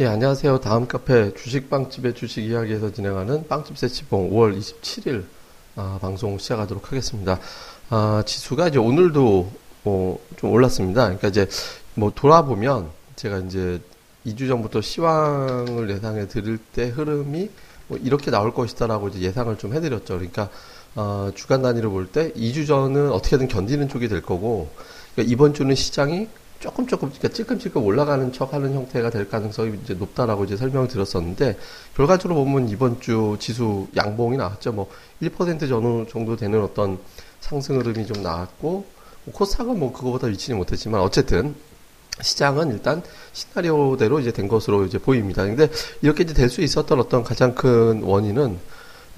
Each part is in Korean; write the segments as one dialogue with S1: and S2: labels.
S1: 예, 안녕하세요. 다음 카페 주식빵집의 주식 이야기에서 진행하는 빵집 세치봉 5월 27일 아, 방송 시작하도록 하겠습니다. 아, 지수가 이제 오늘도 뭐 좀 올랐습니다. 그러니까 이제 뭐 돌아보면 제가 이제 2주 전부터 시황을 예상해 드릴 때 흐름이 뭐 이렇게 나올 것이다라고 이제 예상을 좀 해드렸죠. 그러니까 어, 주간 단위로 볼 때 2주 전은 어떻게든 견디는 쪽이 될 거고 그러니까 이번 주는 시장이 조금 조금 그러니까 찔끔찔끔 올라가는 척하는 형태가 될 가능성이 이제 높다라고 이제 설명을 드렸었는데 결과적으로 보면 이번 주 지수 양봉이 나왔죠. 뭐 1% 전후 정도 되는 어떤 상승 흐름이 좀 나왔고 뭐 코스닥은 뭐 그거보다 미치지 못했지만 어쨌든 시장은 일단 시나리오대로 이제 된 것으로 이제 보입니다. 근데 이렇게 이제 될 수 있었던 어떤 가장 큰 원인은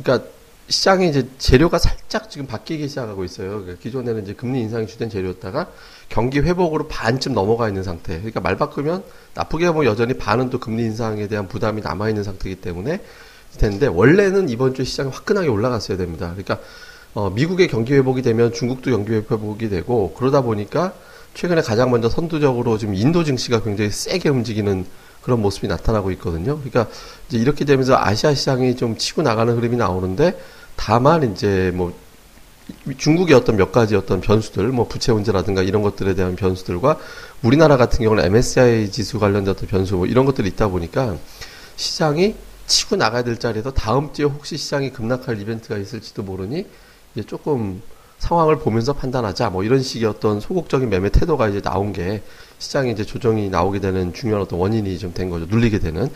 S1: 그러니까 시장이 이제 재료가 살짝 지금 바뀌기 시작하고 있어요. 그러니까 기존에는 이제 금리 인상이 주된 재료였다가 경기 회복으로 반쯤 넘어가 있는 상태. 그러니까 말 바꾸면 나쁘게 보면 여전히 반은 또 금리 인상에 대한 부담이 남아 있는 상태이기 때문에 되는데 원래는 이번 주 시장이 화끈하게 올라갔어야 됩니다. 그러니까 어, 미국의 경기 회복이 되면 중국도 경기 회복이 되고 그러다 보니까 최근에 가장 먼저 선두적으로 지금 인도 증시가 굉장히 세게 움직이는 그런 모습이 나타나고 있거든요. 그러니까 이제 이렇게 되면서 아시아 시장이 좀 치고 나가는 흐름이 나오는데 다만 이제 뭐 중국의 어떤 몇 가지 어떤 변수들, 뭐 부채 문제라든가 이런 것들에 대한 변수들과 우리나라 같은 경우는 MSCI 지수 관련된 어떤 변수 뭐 이런 것들이 있다 보니까 시장이 치고 나가야 될 자리에서 다음 주에 혹시 시장이 급락할 이벤트가 있을지도 모르니 이제 조금 상황을 보면서 판단하자 뭐 이런 식의 어떤 소극적인 매매 태도가 이제 나온 게 시장에 이제 조정이 나오게 되는 중요한 어떤 원인이 좀 된 거죠. 눌리게 되는.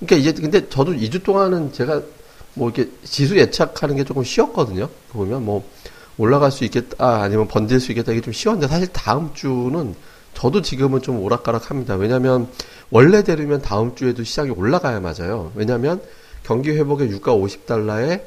S1: 그러니까 이제 근데 저도 2주 동안은 제가 뭐 이렇게 지수 예측하는 게 조금 쉬웠거든요. 보면 뭐 올라갈 수 있겠다 아니면 번질 수 있겠다 이게 좀 쉬웠는데 사실 다음 주는 저도 지금은 좀 오락가락합니다. 왜냐하면 원래대로면 다음 주에도 시장이 올라가야 맞아요. 왜냐하면 경기 회복의 유가 50달러에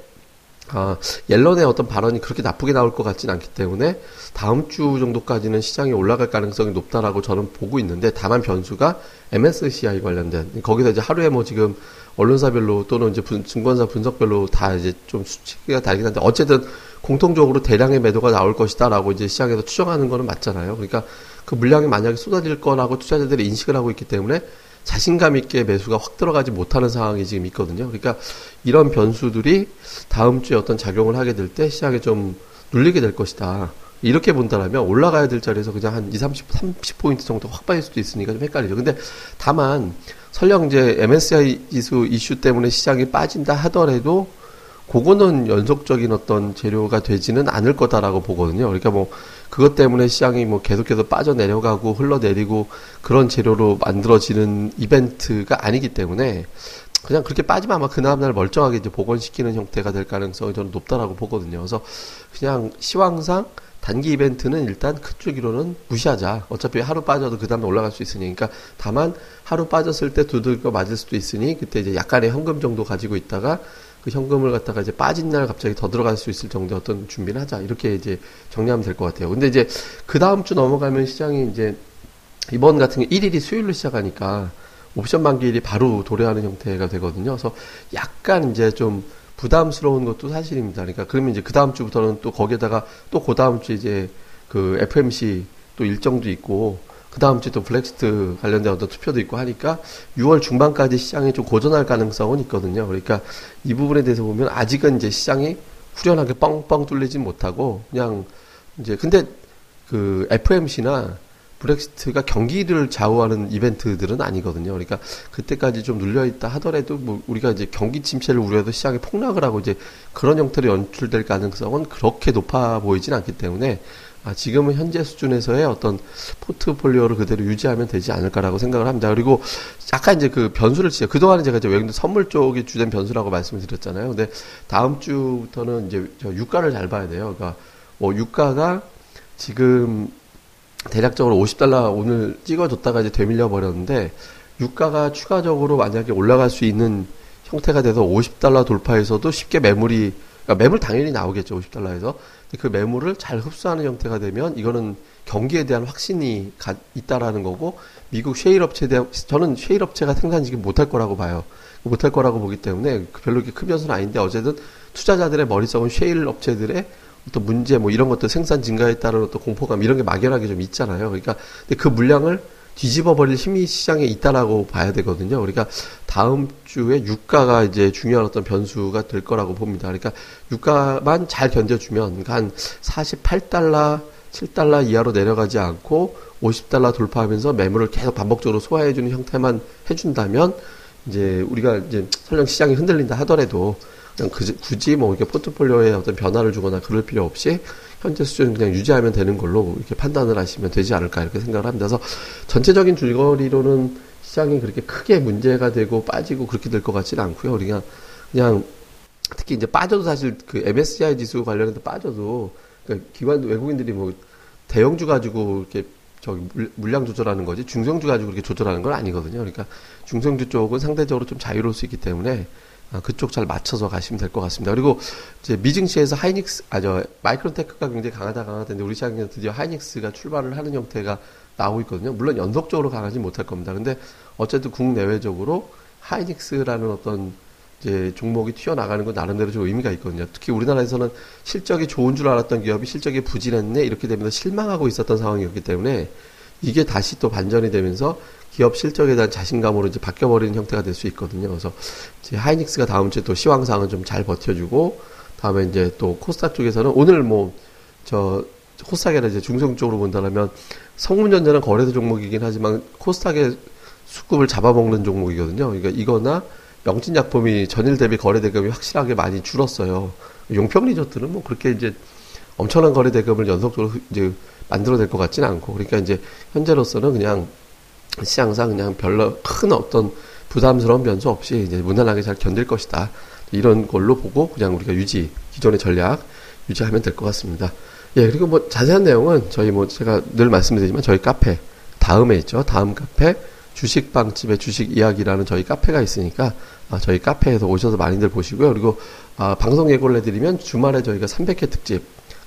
S1: 아, 옐런의 어떤 발언이 그렇게 나쁘게 나올 것 같진 않기 때문에 다음 주 정도까지는 시장이 올라갈 가능성이 높다라고 저는 보고 있는데 다만 변수가 MSCI 관련된 거기서 이제 하루에 뭐 지금 언론사별로 또는 이제 분, 증권사 분석별로 다 이제 좀 수치가 다르긴 한데 어쨌든 공통적으로 대량의 매도가 나올 것이다라고 이제 시장에서 추정하는 거는 맞잖아요. 그러니까 그 물량이 만약에 쏟아질 거라고 투자자들이 인식을 하고 있기 때문에 자신감 있게 매수가 확 들어가지 못하는 상황이 지금 있거든요. 그러니까 이런 변수들이 다음 주에 어떤 작용을 하게 될 때 시장에 좀 눌리게 될 것이다. 이렇게 본다면 올라가야 될 자리에서 그냥 한 2, 30, 30포인트 정도 확 빠질 수도 있으니까 좀 헷갈리죠. 근데 다만 설령 이제 MSCI 지수 이슈 때문에 시장이 빠진다 하더라도 그거는 연속적인 어떤 재료가 되지는 않을 거다라고 보거든요. 그러니까 뭐 그것 때문에 시장이 뭐 계속해서 빠져내려가고 흘러내리고 그런 재료로 만들어지는 이벤트가 아니기 때문에 그냥 그렇게 빠지면 아마 그 다음날 멀쩡하게 이제 복원시키는 형태가 될 가능성이 저는 높다라고 보거든요. 그래서 그냥 시황상 단기 이벤트는 일단 큰 주기로는 무시하자. 어차피 하루 빠져도 그 다음에 올라갈 수 있으니. 그러니까 다만 하루 빠졌을 때 두들겨 맞을 수도 있으니 그때 이제 약간의 현금 정도 가지고 있다가 그 현금을 갖다가 이제 빠진 날 갑자기 더 들어갈 수 있을 정도 어떤 준비를 하자. 이렇게 이제 정리하면 될 것 같아요. 근데 이제 그 다음 주 넘어가면 시장이 이제 이번 같은 게 1일이 수요일로 시작하니까 옵션 만기일이 바로 도래하는 형태가 되거든요. 그래서 약간 이제 좀 부담스러운 것도 사실입니다. 그러니까 그러면 이제 그 다음 주부터는 또 거기에다가 또 그 다음 주 이제 그 FMC 또 일정도 있고 그 다음 주에 또 블랙스트 관련된 어떤 투표도 있고 하니까 6월 중반까지 시장이 좀 고전할 가능성은 있거든요. 그러니까 이 부분에 대해서 보면 아직은 이제 시장이 후련하게 뻥뻥 뚫리진 못하고 그냥 이제 근데 그 FMC나 브렉시트가 경기를 좌우하는 이벤트들은 아니거든요. 그러니까 그때까지 좀 눌려 있다 하더라도 뭐 우리가 이제 경기 침체를 우려해도 시장이 폭락을 하고 이제 그런 형태로 연출될 가능성은 그렇게 높아 보이진 않기 때문에 아, 지금은 현재 수준에서의 어떤 포트폴리오를 그대로 유지하면 되지 않을까라고 생각을 합니다. 그리고 약간 이제 그 변수를 치죠. 그동안은 제가 이제 외국인 선물 쪽이 주된 변수라고 말씀을 드렸잖아요. 근데 다음 주부터는 이제 저 유가를 잘 봐야 돼요. 그러니까 뭐 유가가 지금 대략적으로 50달러 오늘 찍어줬다가 이제 되밀려 버렸는데 유가가 추가적으로 만약에 올라갈 수 있는 형태가 돼서 50달러 돌파해서도 쉽게 매물이 그러니까 매물 당연히 나오겠죠 50달러에서 그 매물을 잘 흡수하는 형태가 되면 이거는 경기에 대한 확신이 가, 있다라는 거고 미국 쉐일 업체에 대한 저는 쉐일 업체가 생산 지금 못할 거라고 봐요 못할 거라고 보기 때문에 별로 이렇게 큰 변수는 아닌데 어쨌든 투자자들의 머릿속은 쉐일 업체들의 어떤 문제 뭐 이런 것들 생산 증가에 따른 어떤 공포감 이런 게 막연하게 좀 있잖아요. 그러니까 그 물량을 뒤집어 버릴 힘이 시장에 있다라고 봐야 되거든요. 우리가 다음 주에 유가가 이제 중요한 어떤 변수가 될 거라고 봅니다. 그러니까 유가만 잘 견뎌주면 그러니까 한 48달러, 7달러 이하로 내려가지 않고 50달러 돌파하면서 매물을 계속 반복적으로 소화해주는 형태만 해준다면 이제 우리가 이제 설령 시장이 흔들린다 하더라도 그냥 굳이 뭐 이렇게 포트폴리오에 어떤 변화를 주거나 그럴 필요 없이 현재 수준 그냥 유지하면 되는 걸로 이렇게 판단을 하시면 되지 않을까 이렇게 생각을 합니다. 그래서 전체적인 줄거리로는 시장이 그렇게 크게 문제가 되고 빠지고 그렇게 될 것 같지는 않고요. 우리가 그냥 특히 이제 빠져도 사실 그 MSCI 지수 관련해서 빠져도 그러니까 기관 외국인들이 뭐 대형주 가지고 이렇게 저기 물량 조절하는 거지 중성주 가지고 그렇게 조절하는 건 아니거든요. 그러니까 중성주 쪽은 상대적으로 좀 자유로울 수 있기 때문에 아, 그쪽 잘 맞춰서 가시면 될 것 같습니다. 그리고 이제 미증시에서 하이닉스, 아, 저, 마이크로테크가 굉장히 강하다 강하다는데 우리 시장에는 드디어 하이닉스가 출발을 하는 형태가 나오고 있거든요. 물론 연속적으로 강하지 못할 겁니다. 근데 어쨌든 국내외적으로 하이닉스라는 어떤 이제 종목이 튀어나가는 건 나름대로 좀 의미가 있거든요. 특히 우리나라에서는 실적이 좋은 줄 알았던 기업이 실적이 부진했네 이렇게 되면서 실망하고 있었던 상황이었기 때문에 이게 다시 또 반전이 되면서 기업 실적에 대한 자신감으로 이제 바뀌어버리는 형태가 될 수 있거든요. 그래서 이제 하이닉스가 다음 주에 또 시황상은 좀 잘 버텨주고 다음에 이제 또 코스닥 쪽에서는 오늘 뭐 저 코스닥에는 이제 중성 쪽으로 본다면 성문전자는 거래소 종목이긴 하지만 코스닥의 수급을 잡아먹는 종목이거든요. 그러니까 이거나 명진약품이 전일 대비 거래 대금이 확실하게 많이 줄었어요. 용평 리조트는 뭐 그렇게 이제 엄청난 거래 대금을 연속적으로 이제 만들어낼 것 같지는 않고 그러니까 이제 현재로서는 그냥 시장상 그냥 별로 큰 어떤 부담스러운 변수 없이 이제 무난하게 잘 견딜 것이다. 이런 걸로 보고 그냥 우리가 유지, 기존의 전략 유지하면 될 것 같습니다. 예, 그리고 뭐 자세한 내용은 저희 뭐 제가 늘 말씀드리지만 저희 카페 다음에 있죠. 다음 카페 주식방집의 주식 이야기라는 저희 카페가 있으니까 아, 저희 카페에서 오셔서 많이들 보시고요. 그리고 아, 방송 예고를 해드리면 주말에 저희가 300회 특집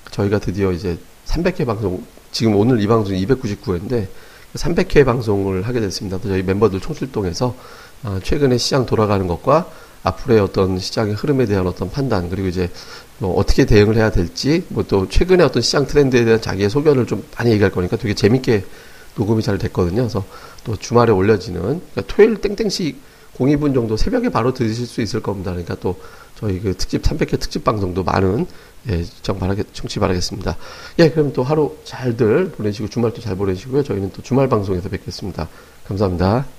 S1: 저희가 드디어 이제 300회 방송 지금 오늘 이 방송이 299회인데 300회 방송을 하게 됐습니다. 저희 멤버들 총출동해서 어, 최근에 시장 돌아가는 것과 앞으로의 어떤 시장의 흐름에 대한 어떤 판단 그리고 이제 뭐 어떻게 대응을 해야 될지 뭐 또 최근의 어떤 시장 트렌드에 대한 자기의 소견을 좀 많이 얘기할 거니까 되게 재밌게 녹음이 잘 됐거든요. 그래서 또 주말에 올려지는 그러니까 토요일 땡땡시 02분 정도 새벽에 바로 들으실 수 있을 겁니다. 그러니까 또 저희 그 특집 300회 특집 방송도 많은 예, 정 바라겠, 청취 바라겠습니다. 예, 그럼 또 하루 잘들 보내시고 주말도 잘 보내시고요. 저희는 또 주말 방송에서 뵙겠습니다. 감사합니다.